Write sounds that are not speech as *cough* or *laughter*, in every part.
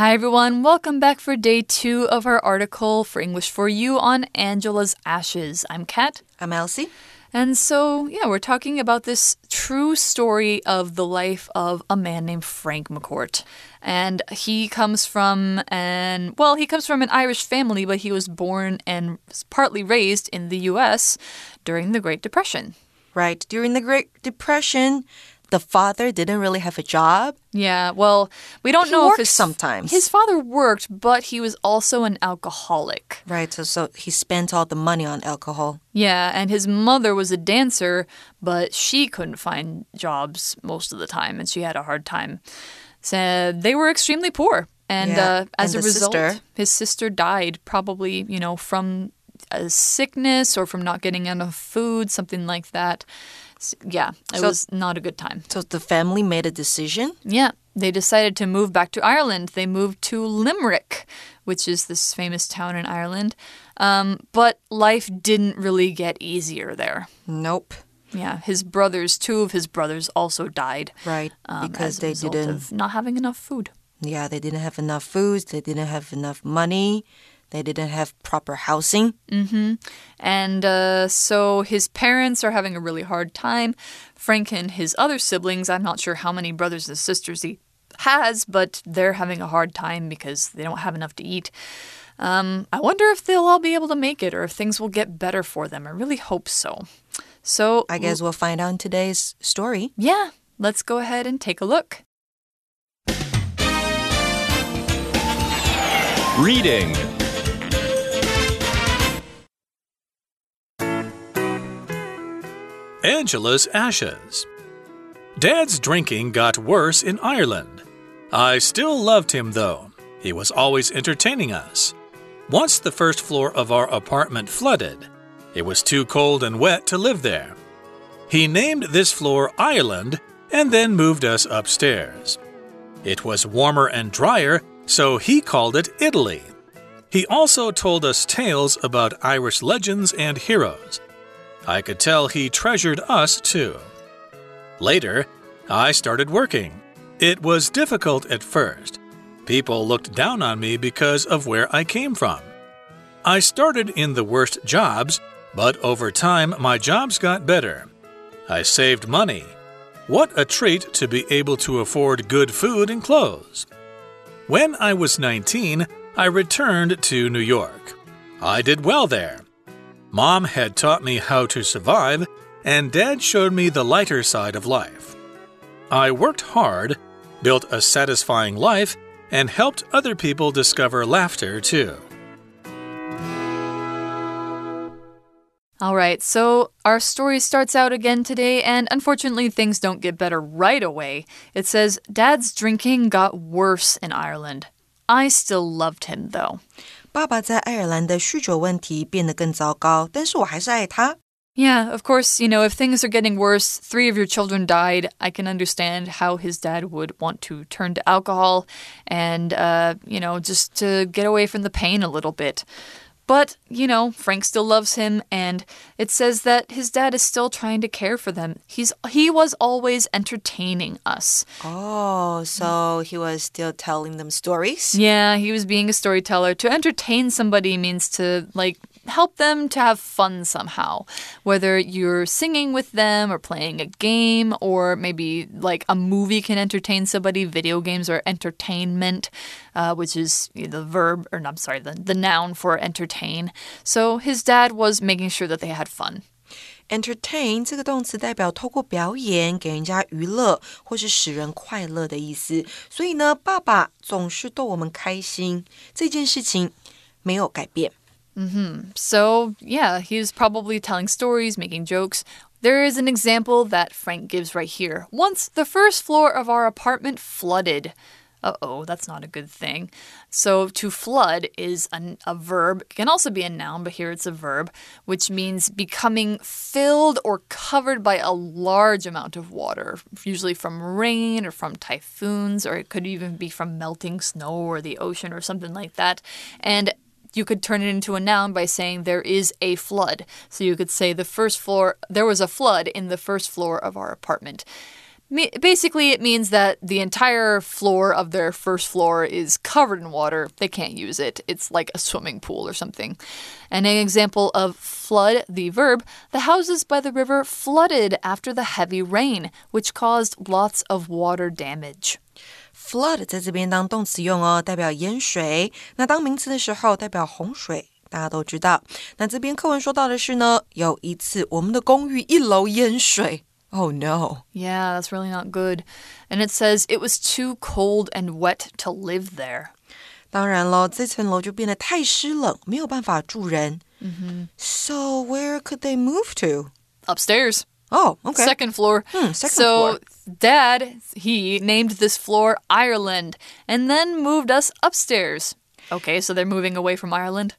Hi, everyone. Welcome back for day two of our article for English for You on Angela's Ashes. I'm Kat. I'm Elsie. And so, yeah, we're talking about this true story of the life of a man named Frank McCourt. And he comes from an, well, he comes from an Irish family, but he was born and partly raised in the US during the Great Depression. Right. During the Great Depression, the father didn't really have a job. Yeah, well, we don't He know if his, sometimes. His father worked, but he was also an alcoholic. Right. So, so he spent all the money on alcohol. Yeah, and his mother was a dancer, but she couldn't find jobs most of the time, and she had a hard time. So they were extremely poor, and Yeah, uh, as and a result, sister- his sister died, probably you know from a sickness or from not getting enough food, something like that. Yeah, it So- was not a good time. So the family made a decision. Yeah, they decided to move back to Ireland. They moved to Limerick, which is this famous town in Ireland. Um, but life didn't really get easier there. Nope. Yeah, his brothers, two of his brothers also died. Right. um, because they didn't. of not having enough food. Yeah, they didn't have enough food. They didn't have enough money. They didn't have proper housing. And uh, so his parents are having a really hard time. Frank and his other siblings, I'm not sure how many brothers and sisters he has, but they're having a hard time because they don't have enough to eat. Um, I wonder if they'll all be able to make it or if things will get better for them. I really hope so. So, I guess we'll find out in today's story. yeah, let's go ahead and take a look. Reading Angela's Ashes. Dad's drinking got worse in Ireland. I still loved him though. He was always entertaining us. Once the first floor of our apartment flooded. It was too cold and wet to live there. He named this floor Ireland and then moved us upstairs. It was warmer and drier, so he called it Italy. He also told us tales about Irish legends and heroes. I could tell he treasured us too. Later, I started working. It was difficult at first. People looked down on me because of where I came from. I started in the worst jobs, but over time my jobs got better. I saved money. What a treat to be able to afford good food and clothes. When I was 19, I returned to New York. I did well there. Mom had taught me how to survive, and Dad showed me the lighter side of life. I worked hard, built a satisfying life, and helped other people discover laughter too. All right, so our story starts out again today, and unfortunately, things don't get better right away. It says, Dad's drinking got worse in Ireland. I still loved him, though. 爸爸在爱尔兰的酗酒问题变得更糟糕，但是我还是爱他。 Yeah, of course, you know, if things are getting worse, three of your children died, I can understand how his dad would want to turn to alcohol and, uh, you know, just to get away from the pain a little bit. But, you know, Frank still loves him, and it says that his dad is still trying to care for them. He's he was always entertaining us. Oh, so he was still telling them stories. Yeah, he was being a storyteller. To entertain somebody means to like help them to have fun somehow. Whether you're singing with them or playing a game or maybe like a movie can entertain somebody, video games are entertainment, uh, which is the verb or no, I'm sorry, the, the noun for entertain. So his dad was making sure that they had fun. Entertain 这个动词代表透过表演给人家娱乐或是使人快乐的意思。所以呢，爸爸总是逗我们开心，这件事情没有改变。 So, yeah, he's probably telling stories, making jokes. There is an example that Frank gives right here. Once the first floor of our apartment flooded. Uh oh, that's not a good thing. So, to flood is an, a verb. It can also be a noun, but here it's a verb, which means becoming filled or covered by a large amount of water, usually from rain or from typhoons, or it could even be from melting snow or the ocean or something like that. And you could turn it into a noun by saying there is a flood. So you could say the first floor, there was a flood in the first floor of our apartment. Me- Basically, it means that the entire floor of their first floor is covered in water. They can't use it. It's like a swimming pool or something. And an example of flood, the verb, the houses by the river flooded after the heavy rain, which caused lots of water damage. Flood 在这边当动词用哦，代表淹水。那当名词的时候，代表洪水。大家都知道。那这边课文说到的是呢，有一次我们的公寓一楼淹水。 Oh no. Yeah, that's really not good. And it says it was too cold and wet to live there. 当然了，这层楼就变得太湿冷，没有办法住人。So where could they move to? Upstairs. Oh, okay. Second floor. Hmm, second so floor. dad, he named this floor Ireland and then moved us upstairs. Okay, so they're moving away from Ireland.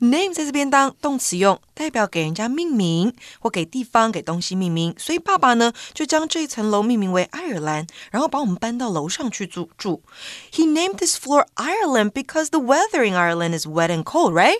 Name 在这边当动词用，代表给人家命名或给地方、给东西命名。所以爸爸呢，就将这层楼命名为爱尔兰，然后把我们搬到楼上去住住。He named this floor Ireland because the weather in Ireland is wet and cold, right?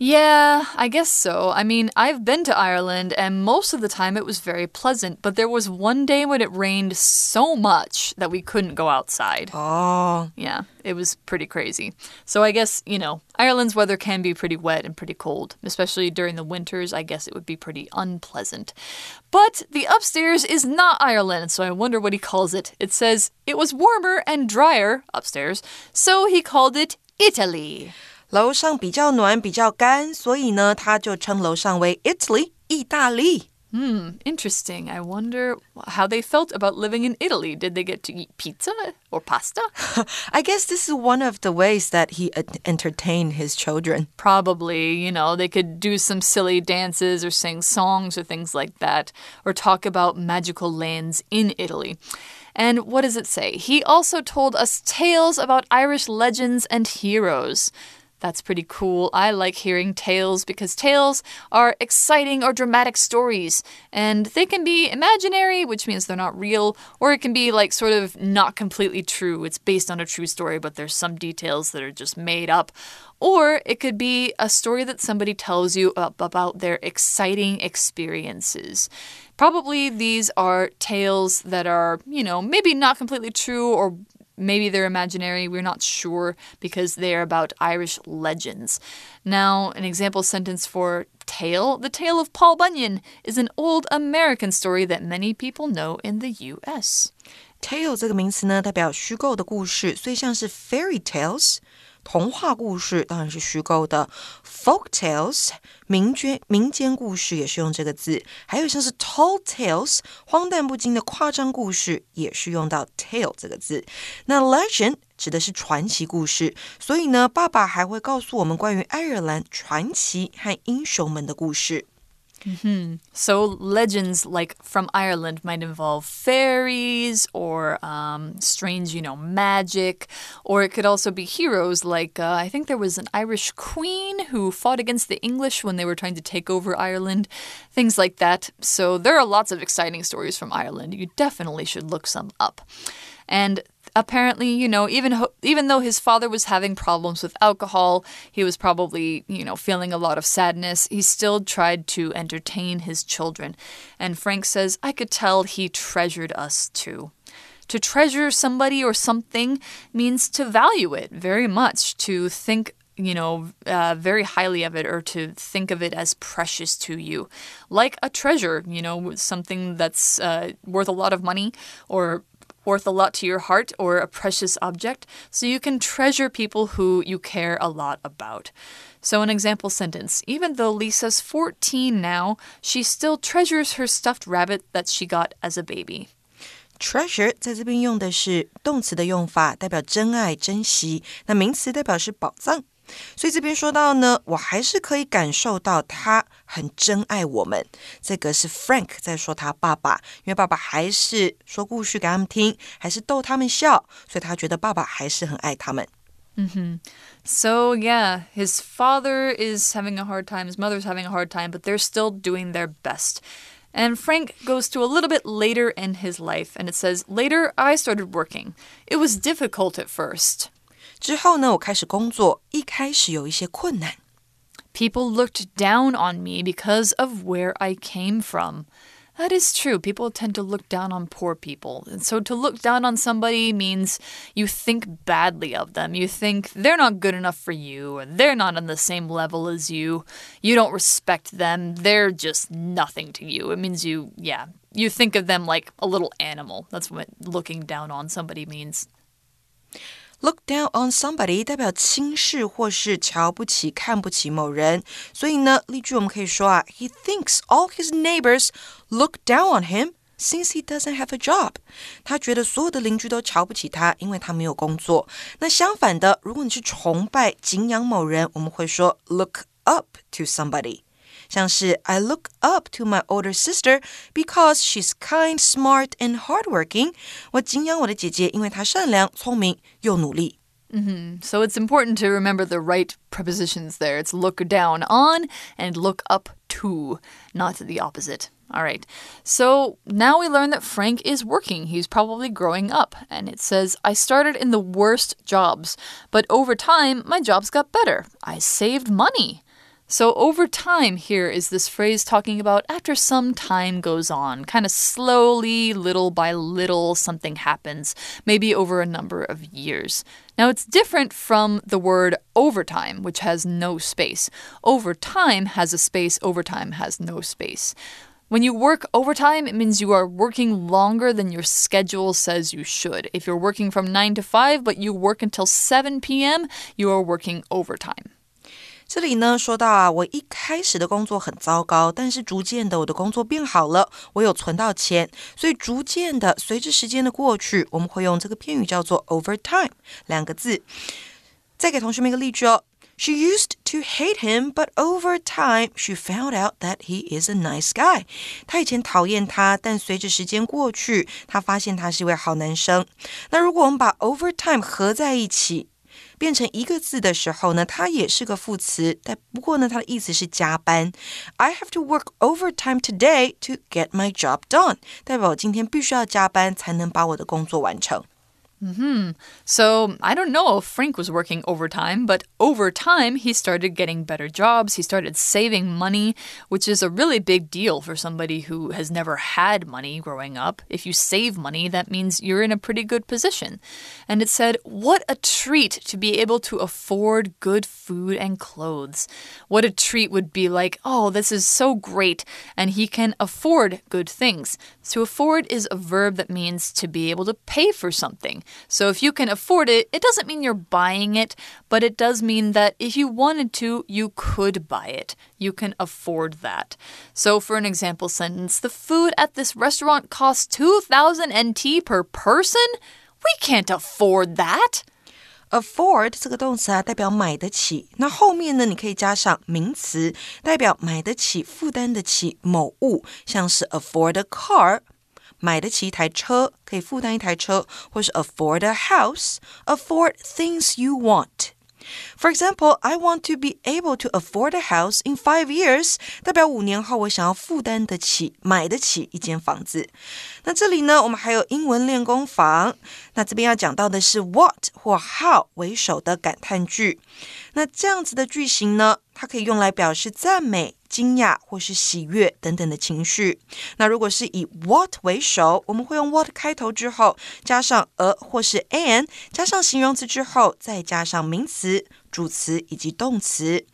Yeah, I guess so. I mean, I've been to Ireland and most of the time it was very pleasant, but there was one day when it rained so much that we couldn't go outside. Oh, Yeah, it was pretty crazy. So I guess, you know, Ireland's weather can be pretty wet and pretty cold, especially during the winters. I guess it would be pretty unpleasant. But the upstairs is not Ireland, so I wonder what he calls it. It says it was warmer and drier upstairs, so he called it Italy. 楼上比较暖，比较干，所以呢，他就称楼上为 Italy，意大利。 Hmm, interesting. I wonder how they felt about living in Italy. Did they get to eat pizza or pasta? *laughs* I guess this is one of the ways that he ent- entertained his children. Probably, you know, they could do some silly dances or sing songs or things like that, or talk about magical lands in Italy. And what does it say? He also told us tales about Irish legends and heroes. That's pretty cool. I like hearing tales because tales are exciting or dramatic stories. And they can be imaginary, which means they're not real, or it can be like sort of not completely true. It's based on a true story, but there's some details that are just made up. Or it could be a story that somebody tells you about their exciting experiences. Probably these are tales that are, you know, maybe not completely true or maybe they're imaginary. We're not sure because they're about Irish legends. Now, an example sentence for tale The Tale of Paul Bunyan is an old American story that many people know in the US. Tale 这个名词呢，代表虚构的故事，所以像是 fairy tales。 童话故事当然是虚构的，folk tales 民间民间故事也是用这个字，还有像是 tall tales 荒诞不经的夸张故事也是用到 tale 这个字。那 legend 指的是传奇故事，所以呢，爸爸还会告诉我们关于爱尔兰传奇和英雄们的故事。So, legends like from Ireland might involve fairies or um, strange, you know, magic, or it could also be heroes like uh, I think there was an Irish queen who fought against the English when they were trying to take over Ireland, things like that. So, there are lots of exciting stories from Ireland. You definitely should look some up. And apparently, you know, even even though his father was having problems with alcohol, he was probably, you know, feeling a lot of sadness. He still tried to entertain his children. And Frank says, "I could tell he treasured us too." To treasure somebody or something means to value it very much, to think you know, uh, very highly of it or to think of it as precious to you. Like a treasure, you know, something that's uh, worth a lot of money or worth a lot to your heart or a precious object. So you can treasure people who you care a lot about. So, an example sentence Even though Lisa's 14 now, she still treasures her stuffed rabbit that she got as a baby. Treasure 在这边用的是动词的用法，代表珍爱、珍惜；那名词代表是宝藏。 所以这边说到呢，我还是可以感受到他很珍爱我们。这个是 Frank 在说他爸爸，因为爸爸还是说故事给他们听，还是逗他们笑，所以他觉得爸爸还是很爱他们。 So, yeah, his father is having a hard time, his mother's having a hard time, but they're still doing their best. And Frank goes to a little bit later in his life, and it says, Later, I started working. It was difficult at first. 之后呢，我开始工作，一开始有一些困难。 People looked down on me because of where I came from. That is true. People tend to look down on poor people. And so to look down on somebody means you think badly of them. You think they're not good enough for you, or they're not on the same level as you. You don't respect them. They're just nothing to you. It means you, yeah, you think of them like a little animal. That's what looking down on somebody means. Look down on somebody 代表轻视或是瞧不起、看不起某人，所以呢，例句我们可以说啊，He thinks all his neighbors look down on him since he doesn't have a job。他觉得所有的邻居都瞧不起他，因为他没有工作。那相反的，如果你是崇拜、敬仰某人，我们会说 look up to somebody。像是 I look up to my older sister because she's kind, smart, and hardworking。我敬仰我的姐姐，因为她善良、聪明又努力。Mm -hmm. So it's important to remember the right prepositions there. It's look down on and look up to, not the opposite. All right. So now we learn that Frank is working. He's probably growing up. And it says, I started in the worst jobs, but over time, my jobs got better. I saved money. So, over time, here is this phrase talking about after some time goes on, kind of slowly, little by little, something happens, maybe over a number of years. Now, it's different from the word overtime, which has no space. Overtime has a space, overtime has no space. When you work overtime, it means you are working longer than your schedule says you should. If you're working from 9 to 5, but you work until 7 p.m., you are working overtime. 这里呢说到啊，我一开始的工作很糟糕，但是逐渐的我的工作变好了，我有存到钱，所以逐渐的随着时间的过去，我们会用这个片语叫做 overtime 两个字。再给同学们一个例句哦，She used to hate him, but over time she found out that he is a nice guy。她以前讨厌他，但随着时间过去，她发现他是一位好男生。那如果我们把 overtime 合在一起。变成一个字的时候呢，它也是个副词，但不过呢，它的意思是加班。I have to work overtime today to get my job done，代表我今天必须要加班才能把我的工作完成。Mm hmm. So I don't know if Frank was working overtime, but over time he started getting better jobs. He started saving money, which is a really big deal for somebody who has never had money growing up. If you save money, that means you're in a pretty good position. And it said, What a treat to be able to afford good food and clothes. What a treat would be like, oh, this is so great. And he can afford good things. To afford is a verb that means to be able to pay for something. So if you can afford it, it doesn't mean you're buying it, but it does mean that if you wanted to, you could buy it. You can afford that. So for an example sentence, the food at this restaurant costs 2000 NT per person? We can't afford that. afford 这个动词啊，代表买得起。那后面呢，你可以加上名词，代表买得起、负担得起某物，像是 afford a car 买得起一台车，可以负担一台车，或是 afford a house，afford things you want。For example, I want to be able to afford a house in five years，代表五年后我想要负担得起、买得起一间房子。那这里呢，我们还有英文练功房。那这边要讲到的是 what 或 how 为首的感叹句。那这样子的句型呢，它可以用来表示赞美。惊讶或是喜悦等等的情绪。那如果是以 what 为首，我们会用 what 开头之后加上 a 或是 an，加上形容词之后再加上名词。主词以及动词。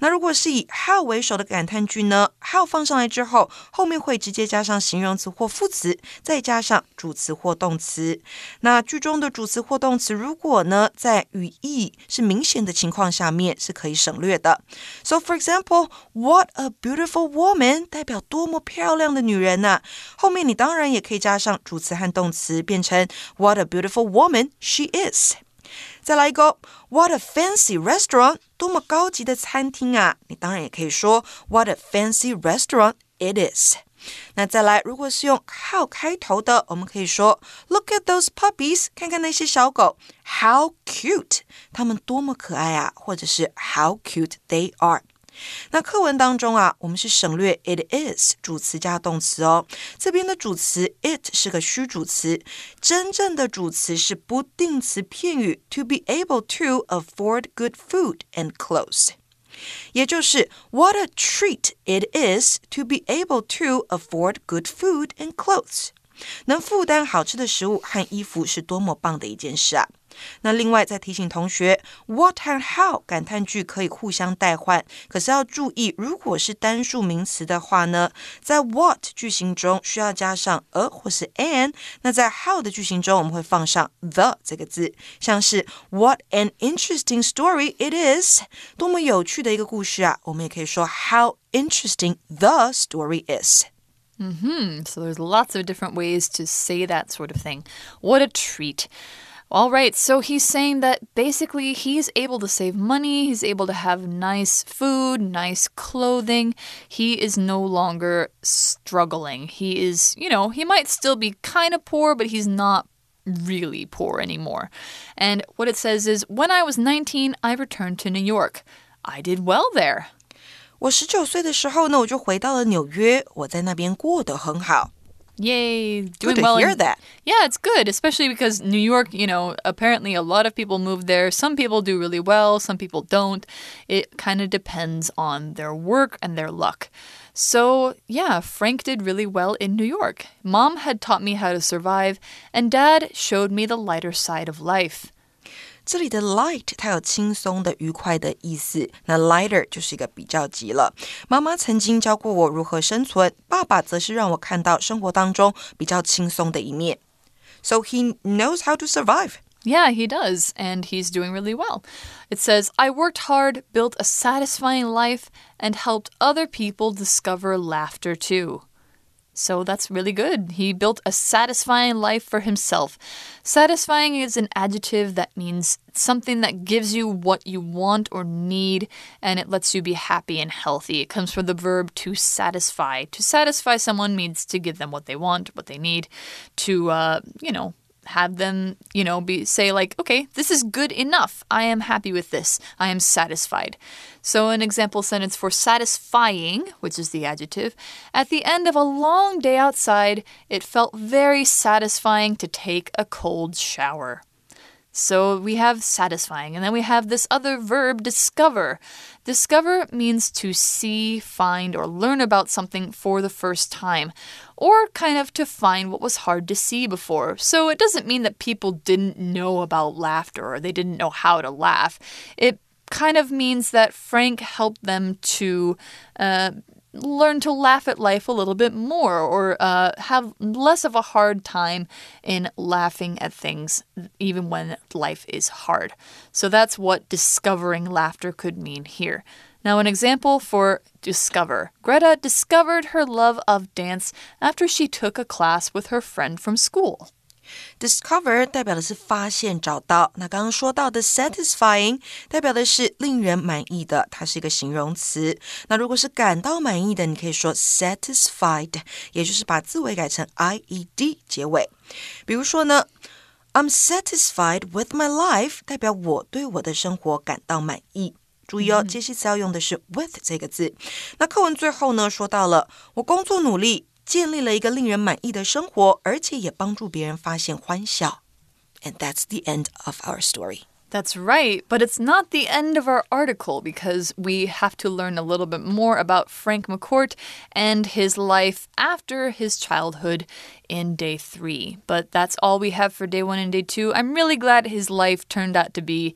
那如果是以 how 为首的感叹句呢？how 放上来之后，后面会直接加上形容词或副词，再加上主词或动词。那句中的主词或动词，如果呢在语义是明显的情况下面，是可以省略的。So for example, what a beautiful woman 代表多么漂亮的女人呐、后面你当然也可以加上主词和动词，变成 what a beautiful woman she is。再来一个，What a fancy restaurant！多么高级的餐厅啊！你当然也可以说 What a fancy restaurant it is。那再来，如果是用 how 开头的，我们可以说 Look at those puppies！看看那些小狗，How cute！它们多么可爱啊！或者是 How cute they are！ 那课文当中啊，我们是省略 it is 主词加动词哦。这边的主词 it 是个虚主词，真正的主词是不定词片语 to be able to afford good food and clothes。 也就是 What a treat it is to be able to afford good food and clothes。 能负担好吃的食物和衣服是多么棒的一件事啊！那另外再提醒同学，what 和 how 感叹句可以互相代换，可是要注意，如果是单数名词的话呢，在 what 句型中需要加上 a 或是 an，那在 how 的句型中我们会放上 the 这个字，像是 What an interesting story it is，多么有趣的一个故事啊！我们也可以说 How interesting the story is。Hmm, so there's lots of different ways to say that sort of thing. What a treat. All right, so he's saying that basically he's able to save money, he's able to have nice food, nice clothing. He is no longer struggling. He is, you know, he might still be kind of poor, but he's not really poor anymore. And what it says is when I was 19, I returned to New York. I did well there. 我十九岁的时候呢，我就回到了纽约，我在那边过得很好。Yay, doing Good to well. hear in- that. Yeah, it's good, especially because New York, you know, apparently a lot of people move there. Some people do really well, some people don't. It kind of depends on their work and their luck. So, yeah, Frank did really well in New York. Mom had taught me how to survive, and dad showed me the lighter side of life. 这里的 light 它有轻松的、愉快的意思，那 lighter 就是一个比较级了。妈妈曾经教过我如何生存，爸爸则是让我看到生活当中比较轻松的一面。So he knows how to survive. Yeah, he does, and he's doing really well. It says, I worked hard, built a satisfying life, and helped other people discover laughter too. So that's really good. He built a satisfying life for himself. Satisfying is an adjective that means something that gives you what you want or need and it lets you be happy and healthy. It comes from the verb to satisfy. To satisfy someone means to give them what they want, what they need, to, uh, you know, have them, you know, be say like, okay, this is good enough. I am happy with this. I am satisfied. So an example sentence for satisfying, which is the adjective, at the end of a long day outside, it felt very satisfying to take a cold shower. So we have satisfying, and then we have this other verb, discover. Discover means to see, find, or learn about something for the first time, or kind of to find what was hard to see before. So it doesn't mean that people didn't know about laughter or they didn't know how to laugh. It kind of means that Frank helped them to. Uh, learn to laugh at life a little bit more or uh, have less of a hard time in laughing at things, even when life is hard. So that's what discovering laughter could mean here. Now, an example for discover Greta discovered her love of dance after she took a class with her friend from school. Discover 代表的是发现、找到。那刚刚说到的 satisfying 代表的是令人满意的，它是一个形容词。那如果是感到满意的，你可以说 satisfied，也就是把字尾改成 i e d 结尾。比如说呢，I'm satisfied with my life，代表我对我的生活感到满意。注意哦，介系词要用的是 with 这个字。那课文最后呢，说到了我工作努力。建立了一个令人满意的生活，而且也帮助别人发现欢笑。And that's the end of our story. That's right, but it's not the end of our article because we have to learn a little bit more about Frank McCourt and his life after his childhood in day three. But that's all we have for day one and day two. I'm really glad his life turned out to be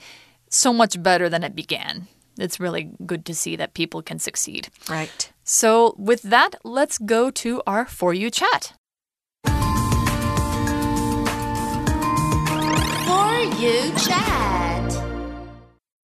so much better than it began. It's really good to see that people can succeed. Right. So, with that, let's go to our For You chat. For you chat.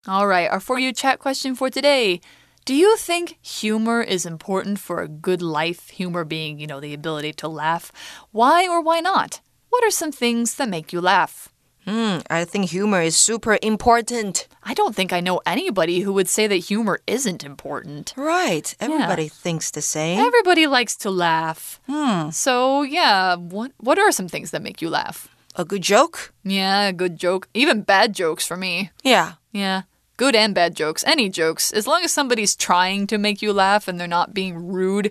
All right, our For You chat question for today. Do you think humor is important for a good life? Humor being, you know, the ability to laugh. Why or why not? What are some things that make you laugh? Hmm, I think humor is super important. I don't think I know anybody who would say that humor isn't important. Right. Everybody thinks the same. Everybody likes to laugh. Hmm. So, yeah, what what are some things that make you laugh? A good joke? Yeah, a good joke. Even bad jokes for me. Yeah. Yeah. Good and bad jokes. Any jokes. As long as somebody's trying to make you laugh and they're not being rude,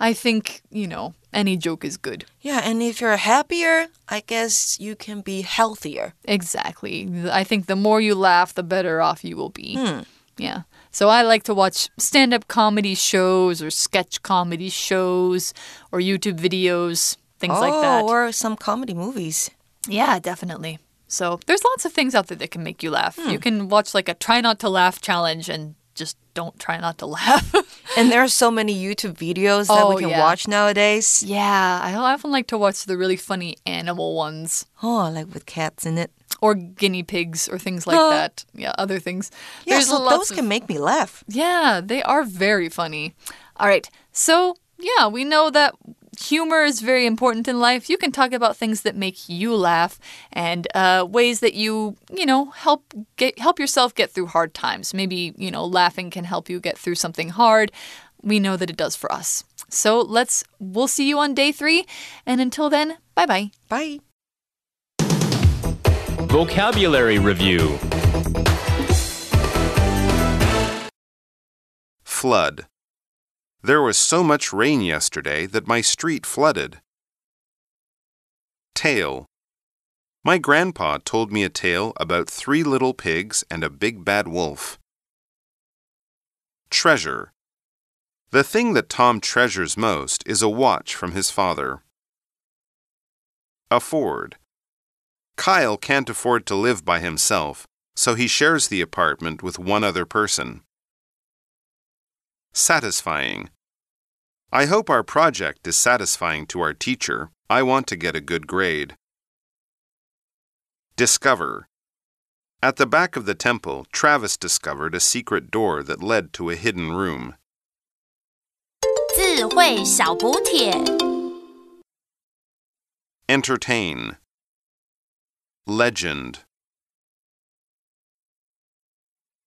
I think, you know, any joke is good. Yeah, and if you're happier, I guess you can be healthier. Exactly. I think the more you laugh, the better off you will be. Hmm. Yeah. So I like to watch stand up comedy shows or sketch comedy shows or YouTube videos, things oh, like that. Oh, or some comedy movies. Yeah, definitely. So there's lots of things out there that can make you laugh. You hmm. can watch like a try not to laugh challenge and just don't try not to *laughs* laugh. And there are so many YouTube videos that Oh, we can yeah. watch nowadays. yeah, I often like to watch the really funny animal ones Oh, like with cats in it. or guinea pigs or things like that. Yeah, other things. Yeah, There's so those of- can make me laugh. Yeah, they are very funny. All right. So, yeah, we know that humor is very important in life. You can talk about things that make you laugh and uh, ways that you, you know, help get help yourself get through hard times. Maybe, you know, laughing can help you get through something hard. We know that it does for us. So, let's we'll see you on day 3 and until then, bye-bye. Bye. Vocabulary Review Flood. There was so much rain yesterday that my street flooded. Tale. My grandpa told me a tale about three little pigs and a big bad wolf. Treasure. The thing that Tom treasures most is a watch from his father. Afford. Kyle can't afford to live by himself, so he shares the apartment with one other person. Satisfying. I hope our project is satisfying to our teacher. I want to get a good grade. Discover. At the back of the temple, Travis discovered a secret door that led to a hidden room. 智慧小补帖。 Entertain. Legend.